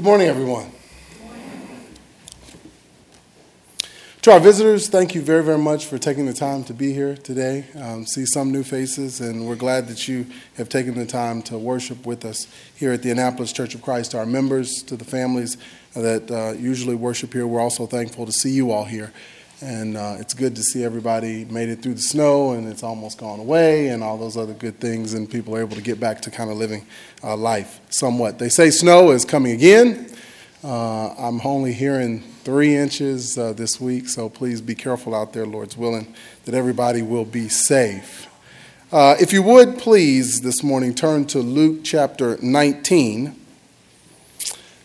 Good morning, everyone. To our visitors, thank you very, very much for taking the time to be here today. Um, see some new faces, and we're glad that you have taken the time to worship with us here at the Annapolis Church of Christ. To our members, to the families that uh, usually worship here, we're also thankful to see you all here. And uh, it's good to see everybody made it through the snow and it's almost gone away and all those other good things, and people are able to get back to kind of living uh, life somewhat. They say snow is coming again. Uh, I'm only hearing three inches uh, this week, so please be careful out there, Lord's willing, that everybody will be safe. Uh, if you would please this morning turn to Luke chapter 19.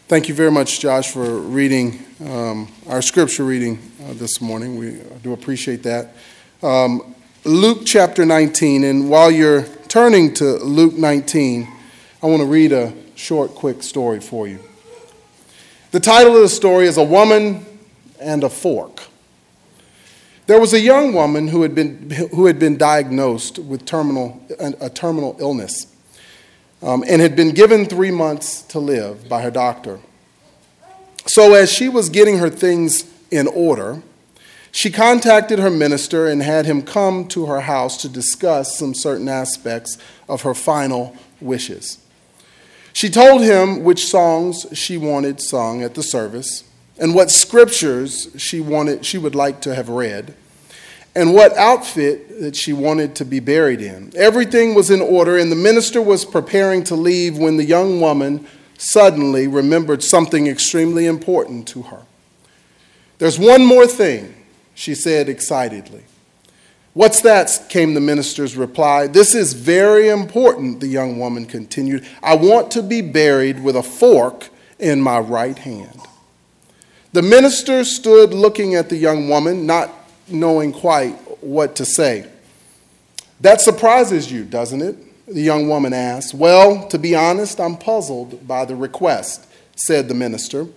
Thank you very much, Josh, for reading um, our scripture reading uh, this morning. We do appreciate that. Um, Luke chapter 19, and while you're turning to Luke 19, I want to read a short, quick story for you. The title of the story is A Woman and a Fork. There was a young woman who had been, who had been diagnosed with terminal, a terminal illness um, and had been given three months to live by her doctor. So, as she was getting her things in order, she contacted her minister and had him come to her house to discuss some certain aspects of her final wishes. She told him which songs she wanted sung at the service and what scriptures she wanted she would like to have read and what outfit that she wanted to be buried in. Everything was in order, and the minister was preparing to leave when the young woman suddenly remembered something extremely important to her. There's one more thing, she said excitedly. What's that? came the minister's reply. This is very important, the young woman continued. I want to be buried with a fork in my right hand. The minister stood looking at the young woman, not knowing quite what to say. That surprises you, doesn't it? The young woman asked. Well, to be honest, I'm puzzled by the request, said the minister.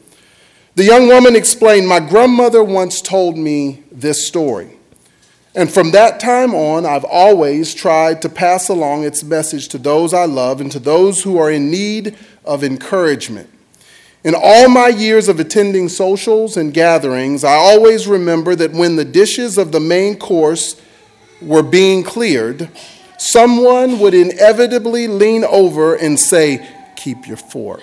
The young woman explained, My grandmother once told me this story. And from that time on, I've always tried to pass along its message to those I love and to those who are in need of encouragement. In all my years of attending socials and gatherings, I always remember that when the dishes of the main course were being cleared, someone would inevitably lean over and say, Keep your fork.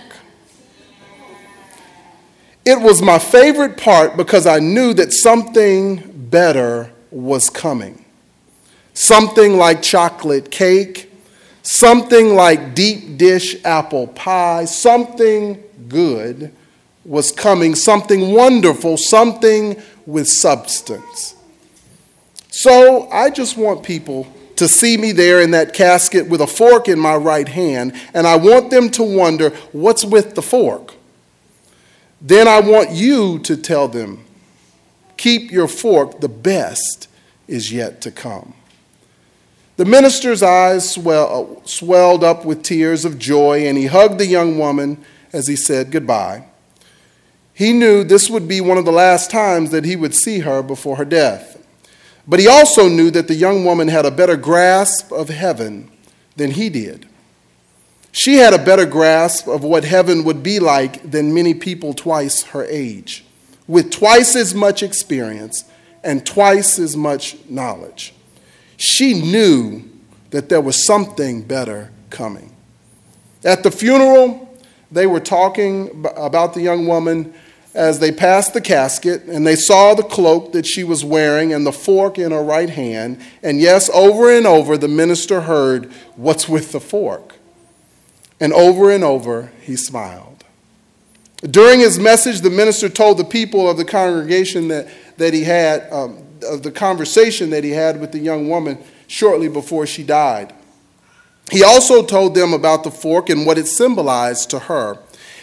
It was my favorite part because I knew that something better was coming. Something like chocolate cake, something like deep dish apple pie, something good was coming, something wonderful, something with substance. So I just want people to see me there in that casket with a fork in my right hand, and I want them to wonder what's with the fork. Then I want you to tell them, keep your fork, the best is yet to come. The minister's eyes swell, uh, swelled up with tears of joy, and he hugged the young woman as he said goodbye. He knew this would be one of the last times that he would see her before her death. But he also knew that the young woman had a better grasp of heaven than he did. She had a better grasp of what heaven would be like than many people twice her age, with twice as much experience and twice as much knowledge. She knew that there was something better coming. At the funeral, they were talking about the young woman as they passed the casket and they saw the cloak that she was wearing and the fork in her right hand. And yes, over and over, the minister heard, What's with the fork? And over and over, he smiled. During his message, the minister told the people of the congregation that, that he had, um, of the conversation that he had with the young woman shortly before she died. He also told them about the fork and what it symbolized to her.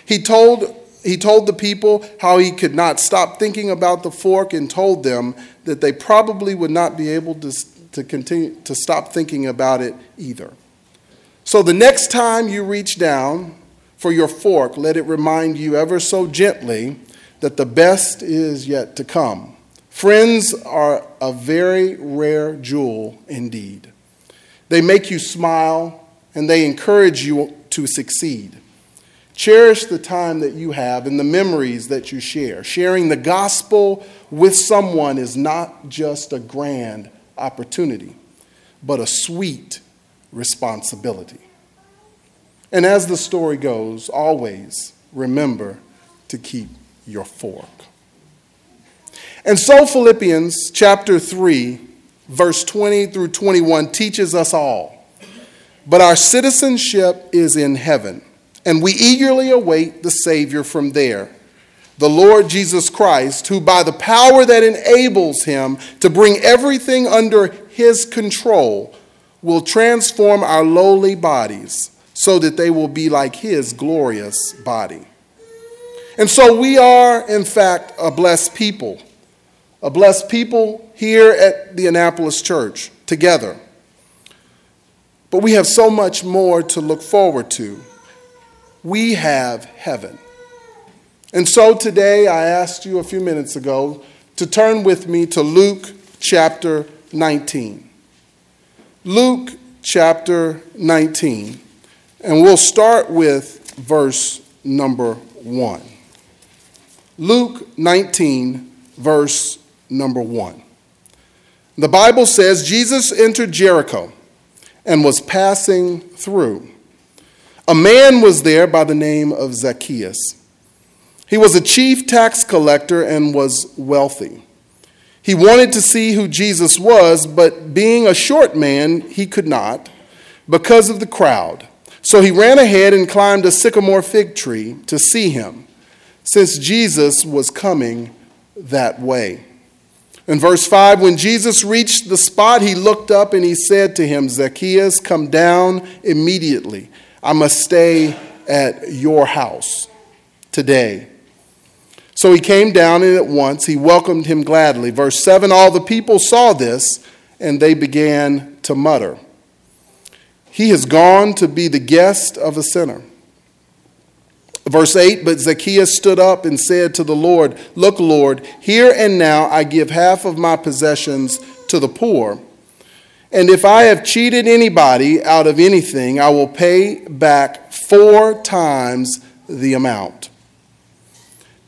He told, he told the people how he could not stop thinking about the fork and told them that they probably would not be able to, to continue to stop thinking about it either. So the next time you reach down for your fork, let it remind you ever so gently that the best is yet to come. Friends are a very rare jewel indeed. They make you smile and they encourage you to succeed. Cherish the time that you have and the memories that you share. Sharing the gospel with someone is not just a grand opportunity, but a sweet responsibility. And as the story goes, always remember to keep your fork. And so, Philippians chapter 3, verse 20 through 21 teaches us all. But our citizenship is in heaven, and we eagerly await the Savior from there, the Lord Jesus Christ, who by the power that enables him to bring everything under his control will transform our lowly bodies so that they will be like his glorious body. And so we are, in fact, a blessed people a blessed people here at the Annapolis Church together. But we have so much more to look forward to. We have heaven. And so today, I asked you a few minutes ago to turn with me to Luke chapter 19. Luke chapter 19. And we'll start with verse number 1. Luke 19, verse number one. The Bible says Jesus entered Jericho and was passing through. A man was there by the name of Zacchaeus. He was a chief tax collector and was wealthy. He wanted to see who Jesus was, but being a short man, he could not because of the crowd. So he ran ahead and climbed a sycamore fig tree to see him, since Jesus was coming that way. In verse 5, when Jesus reached the spot, he looked up and he said to him, Zacchaeus, come down immediately. I must stay at your house today. So he came down and at once he welcomed him gladly. Verse 7 All the people saw this and they began to mutter, He has gone to be the guest of a sinner. Verse 8 But Zacchaeus stood up and said to the Lord, Look, Lord, here and now I give half of my possessions to the poor. And if I have cheated anybody out of anything, I will pay back four times the amount.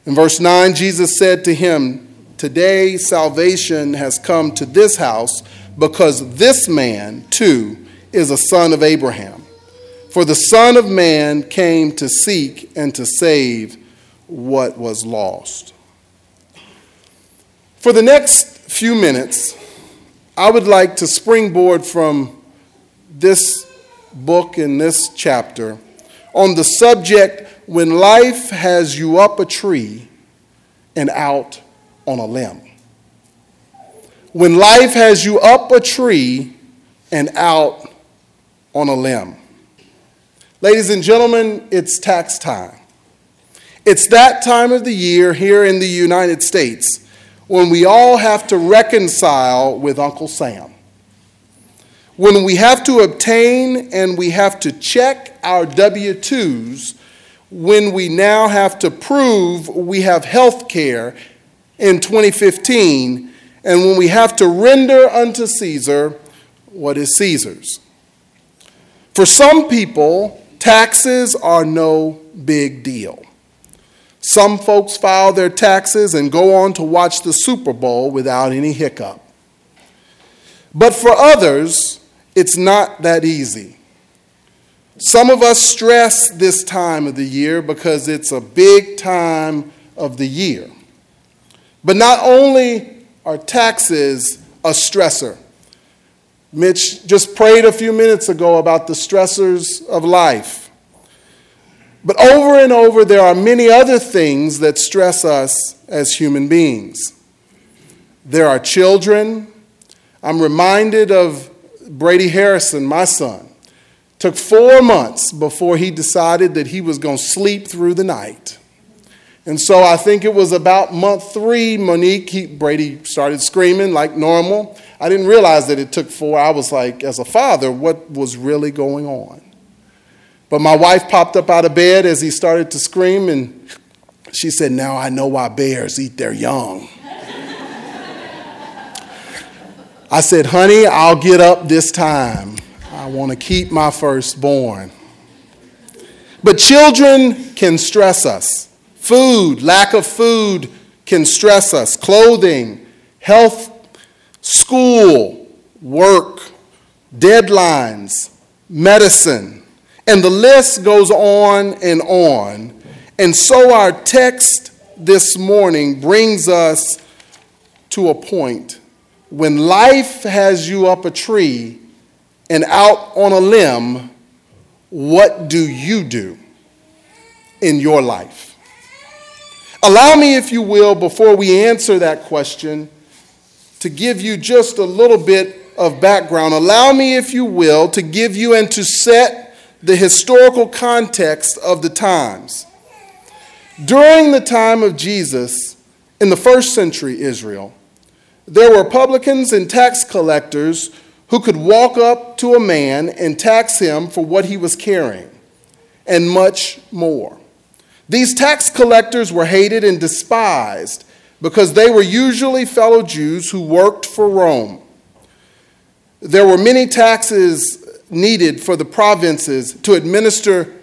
In verse 9, Jesus said to him, Today salvation has come to this house because this man, too, is a son of Abraham. For the Son of Man came to seek and to save what was lost. For the next few minutes, I would like to springboard from this book and this chapter on the subject when life has you up a tree and out on a limb. When life has you up a tree and out on a limb. Ladies and gentlemen, it's tax time. It's that time of the year here in the United States when we all have to reconcile with Uncle Sam. When we have to obtain and we have to check our W 2s, when we now have to prove we have health care in 2015, and when we have to render unto Caesar what is Caesar's. For some people, Taxes are no big deal. Some folks file their taxes and go on to watch the Super Bowl without any hiccup. But for others, it's not that easy. Some of us stress this time of the year because it's a big time of the year. But not only are taxes a stressor, Mitch just prayed a few minutes ago about the stressors of life. But over and over, there are many other things that stress us as human beings. There are children. I'm reminded of Brady Harrison, my son. Took four months before he decided that he was going to sleep through the night. And so I think it was about month three, Monique, he, Brady started screaming like normal. I didn't realize that it took four. I was like, as a father, what was really going on? But my wife popped up out of bed as he started to scream, and she said, Now I know why bears eat their young. I said, Honey, I'll get up this time. I want to keep my firstborn. But children can stress us. Food, lack of food can stress us. Clothing, health, school, work, deadlines, medicine, and the list goes on and on. And so our text this morning brings us to a point when life has you up a tree and out on a limb, what do you do in your life? Allow me, if you will, before we answer that question, to give you just a little bit of background. Allow me, if you will, to give you and to set the historical context of the times. During the time of Jesus, in the first century Israel, there were publicans and tax collectors who could walk up to a man and tax him for what he was carrying, and much more. These tax collectors were hated and despised because they were usually fellow Jews who worked for Rome. There were many taxes needed for the provinces to administer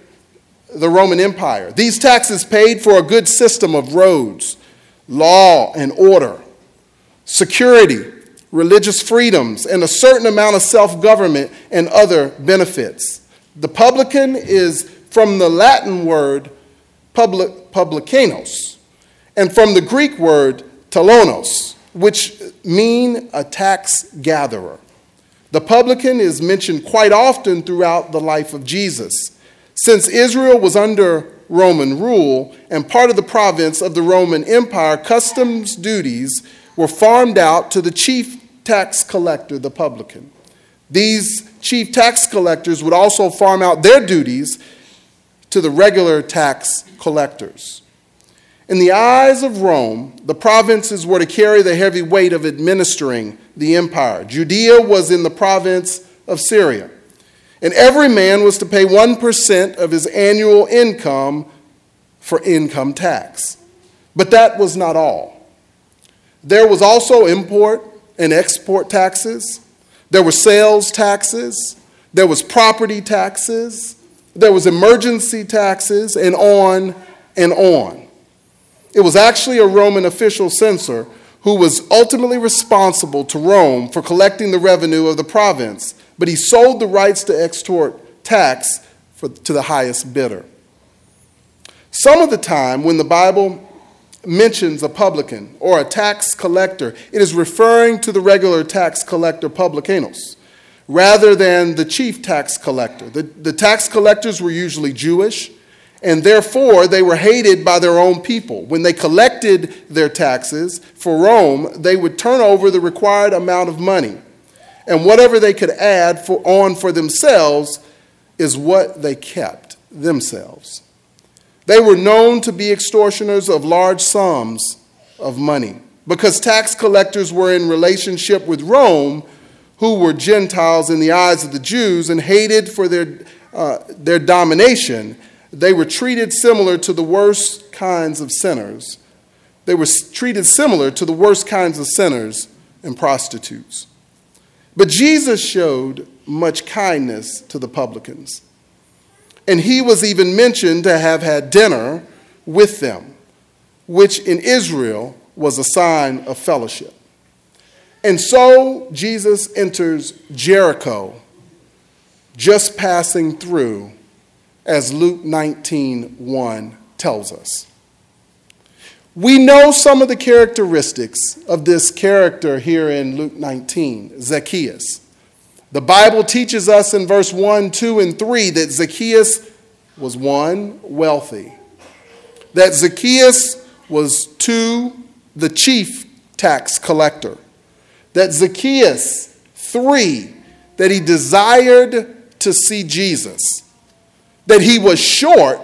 the Roman Empire. These taxes paid for a good system of roads, law and order, security, religious freedoms, and a certain amount of self government and other benefits. The publican is from the Latin word public, publicanos, and from the Greek word talonos, which mean a tax gatherer. The publican is mentioned quite often throughout the life of Jesus. Since Israel was under Roman rule and part of the province of the Roman Empire, customs duties were farmed out to the chief tax collector, the publican. These chief tax collectors would also farm out their duties to the regular tax collectors. In the eyes of Rome, the provinces were to carry the heavy weight of administering the empire. Judea was in the province of Syria. And every man was to pay 1% of his annual income for income tax. But that was not all. There was also import and export taxes, there were sales taxes, there was property taxes, there was emergency taxes, and on and on. It was actually a Roman official censor who was ultimately responsible to Rome for collecting the revenue of the province, but he sold the rights to extort tax for, to the highest bidder. Some of the time, when the Bible mentions a publican or a tax collector, it is referring to the regular tax collector publicanos rather than the chief tax collector. The, the tax collectors were usually Jewish and therefore they were hated by their own people. When they collected their taxes for Rome, they would turn over the required amount of money. And whatever they could add for, on for themselves is what they kept themselves. They were known to be extortioners of large sums of money because tax collectors were in relationship with Rome, who were Gentiles in the eyes of the Jews and hated for their, uh, their domination they were treated similar to the worst kinds of sinners. They were treated similar to the worst kinds of sinners and prostitutes. But Jesus showed much kindness to the publicans. And he was even mentioned to have had dinner with them, which in Israel was a sign of fellowship. And so Jesus enters Jericho, just passing through as Luke 19 1 tells us. We know some of the characteristics of this character here in Luke 19, Zacchaeus. The Bible teaches us in verse 1, 2, and 3 that Zacchaeus was one, wealthy, that Zacchaeus was two, the chief tax collector, that Zacchaeus, three, that he desired to see Jesus that he was short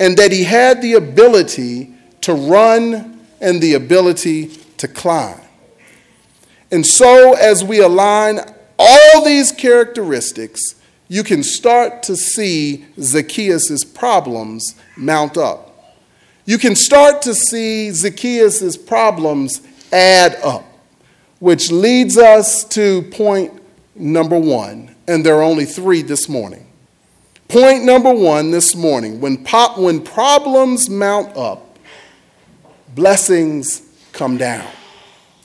and that he had the ability to run and the ability to climb. And so, as we align all these characteristics, you can start to see Zacchaeus' problems mount up. You can start to see Zacchaeus' problems add up, which leads us to point number one, and there are only three this morning. Point number one this morning when, pop, when problems mount up, blessings come down.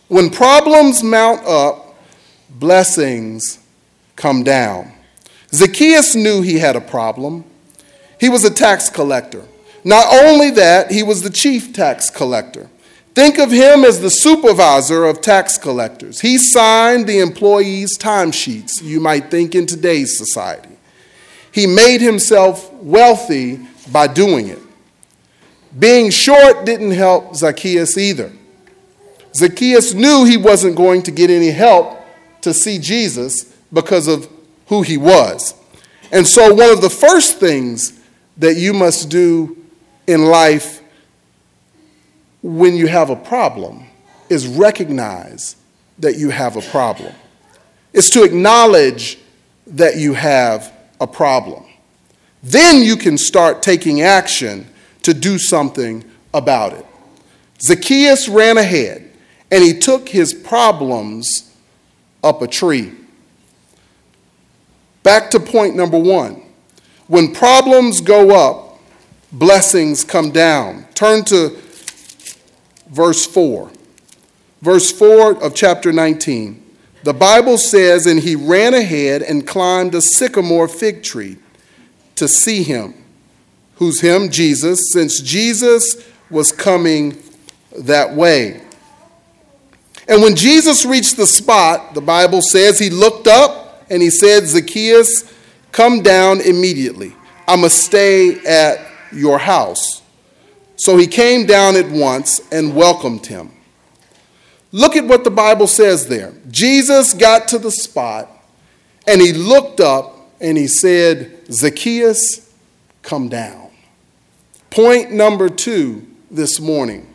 When problems mount up, blessings come down. Zacchaeus knew he had a problem. He was a tax collector. Not only that, he was the chief tax collector. Think of him as the supervisor of tax collectors. He signed the employees' timesheets, you might think in today's society. He made himself wealthy by doing it. Being short didn't help Zacchaeus either. Zacchaeus knew he wasn't going to get any help to see Jesus because of who he was. And so, one of the first things that you must do in life when you have a problem is recognize that you have a problem. It's to acknowledge that you have a problem. Then you can start taking action to do something about it. Zacchaeus ran ahead and he took his problems up a tree. Back to point number one. When problems go up, blessings come down. Turn to verse 4. Verse 4 of chapter 19. The Bible says, And he ran ahead and climbed a sycamore fig tree to see him. Who's him? Jesus, since Jesus was coming that way. And when Jesus reached the spot, the Bible says he looked up and he said, Zacchaeus, come down immediately. I must stay at your house. So he came down at once and welcomed him. Look at what the Bible says there. Jesus got to the spot and he looked up and he said, Zacchaeus, come down. Point number two this morning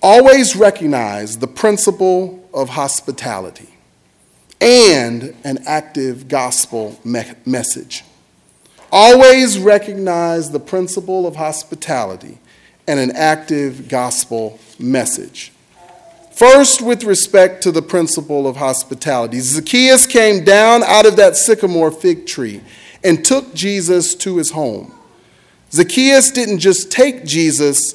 always recognize the principle of hospitality and an active gospel me- message. Always recognize the principle of hospitality and an active gospel message. First, with respect to the principle of hospitality, Zacchaeus came down out of that sycamore fig tree and took Jesus to his home. Zacchaeus didn't just take Jesus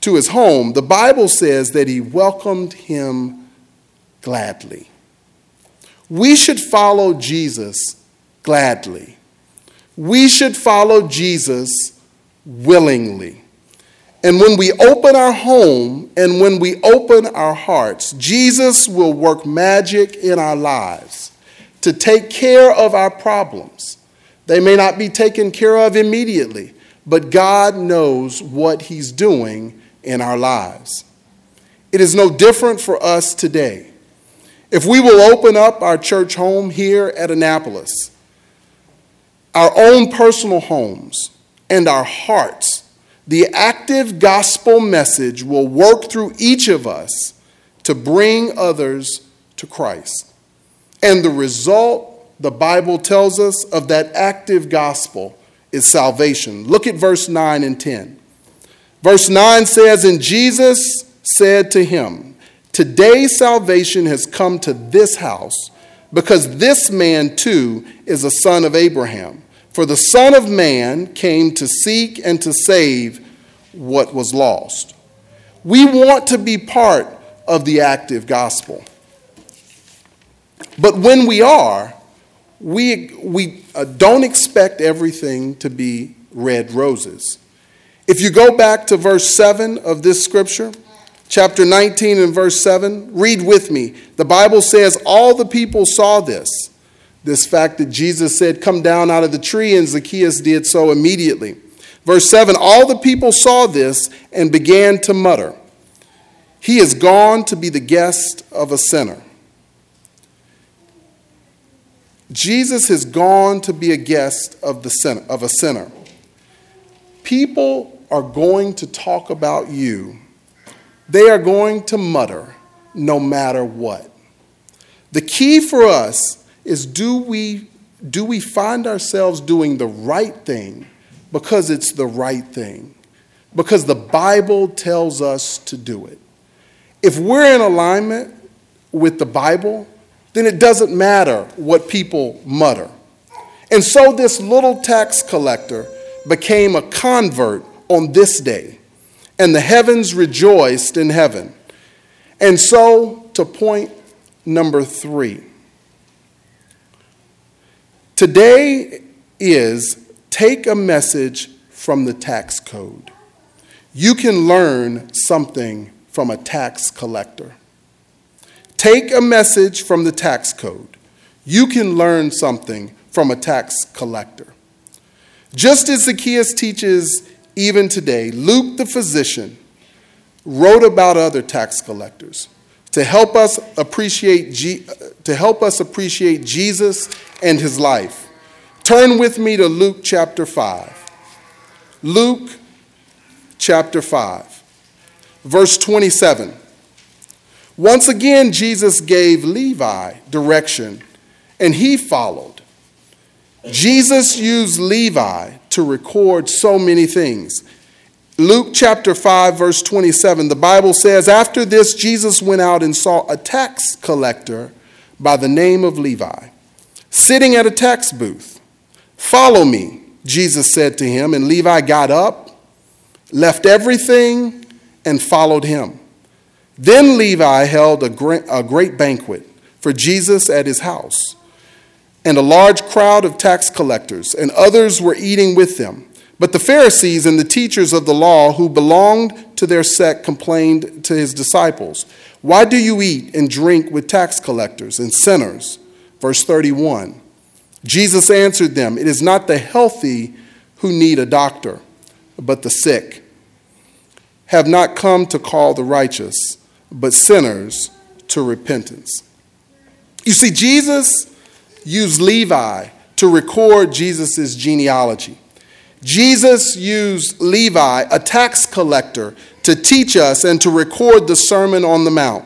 to his home, the Bible says that he welcomed him gladly. We should follow Jesus gladly. We should follow Jesus willingly. And when we open our home and when we open our hearts, Jesus will work magic in our lives to take care of our problems. They may not be taken care of immediately, but God knows what He's doing in our lives. It is no different for us today. If we will open up our church home here at Annapolis, our own personal homes, and our hearts, the active gospel message will work through each of us to bring others to Christ. And the result, the Bible tells us, of that active gospel is salvation. Look at verse 9 and 10. Verse 9 says, And Jesus said to him, Today salvation has come to this house, because this man too is a son of Abraham. For the Son of Man came to seek and to save what was lost. We want to be part of the active gospel. But when we are, we, we uh, don't expect everything to be red roses. If you go back to verse 7 of this scripture, chapter 19 and verse 7, read with me. The Bible says, All the people saw this. This fact that Jesus said, Come down out of the tree, and Zacchaeus did so immediately. Verse 7 All the people saw this and began to mutter, He is gone to be the guest of a sinner. Jesus has gone to be a guest of, the sinner, of a sinner. People are going to talk about you, they are going to mutter no matter what. The key for us is do we, do we find ourselves doing the right thing because it's the right thing? Because the Bible tells us to do it. If we're in alignment with the Bible, then it doesn't matter what people mutter. And so this little tax collector became a convert on this day, and the heavens rejoiced in heaven. And so, to point number three, today is take a message from the tax code. You can learn something from a tax collector. Take a message from the tax code. You can learn something from a tax collector. Just as Zacchaeus teaches even today, Luke the physician wrote about other tax collectors to help us appreciate to help us appreciate Jesus and his life. Turn with me to Luke chapter 5. Luke chapter 5 verse 27. Once again Jesus gave Levi direction and he followed. Jesus used Levi to record so many things. Luke chapter 5, verse 27, the Bible says, After this, Jesus went out and saw a tax collector by the name of Levi sitting at a tax booth. Follow me, Jesus said to him. And Levi got up, left everything, and followed him. Then Levi held a great, banquet for Jesus at his house and a large crowd of tax collectors, and others were eating with them. But the Pharisees and the teachers of the law who belonged to their sect complained to his disciples, Why do you eat and drink with tax collectors and sinners? Verse 31. Jesus answered them, It is not the healthy who need a doctor, but the sick. Have not come to call the righteous, but sinners to repentance. You see, Jesus used Levi to record Jesus' genealogy. Jesus used Levi, a tax collector, to teach us and to record the Sermon on the Mount.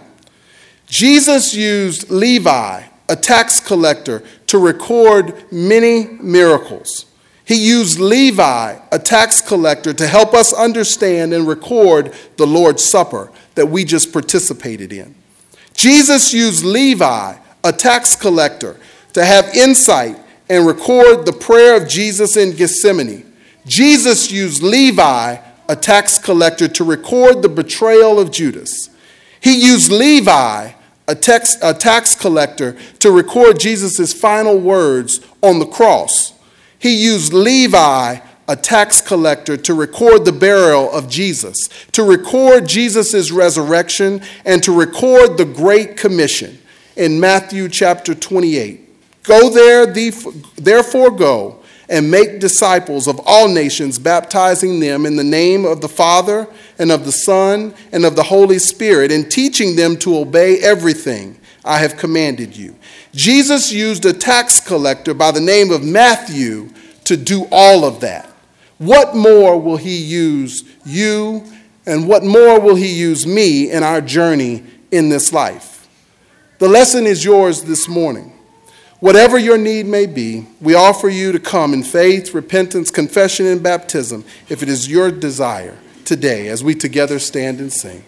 Jesus used Levi, a tax collector, to record many miracles. He used Levi, a tax collector, to help us understand and record the Lord's Supper that we just participated in. Jesus used Levi, a tax collector, to have insight and record the prayer of Jesus in Gethsemane. Jesus used Levi, a tax collector, to record the betrayal of Judas. He used Levi, a tax, a tax collector, to record Jesus' final words on the cross. He used Levi, a tax collector, to record the burial of Jesus, to record Jesus' resurrection, and to record the Great Commission in Matthew chapter 28. Go there, therefore go and make disciples of all nations, baptizing them in the name of the Father and of the Son and of the Holy Spirit, and teaching them to obey everything I have commanded you. Jesus used a tax collector by the name of Matthew to do all of that. What more will he use you, and what more will he use me in our journey in this life? The lesson is yours this morning. Whatever your need may be, we offer you to come in faith, repentance, confession, and baptism if it is your desire today as we together stand and sing.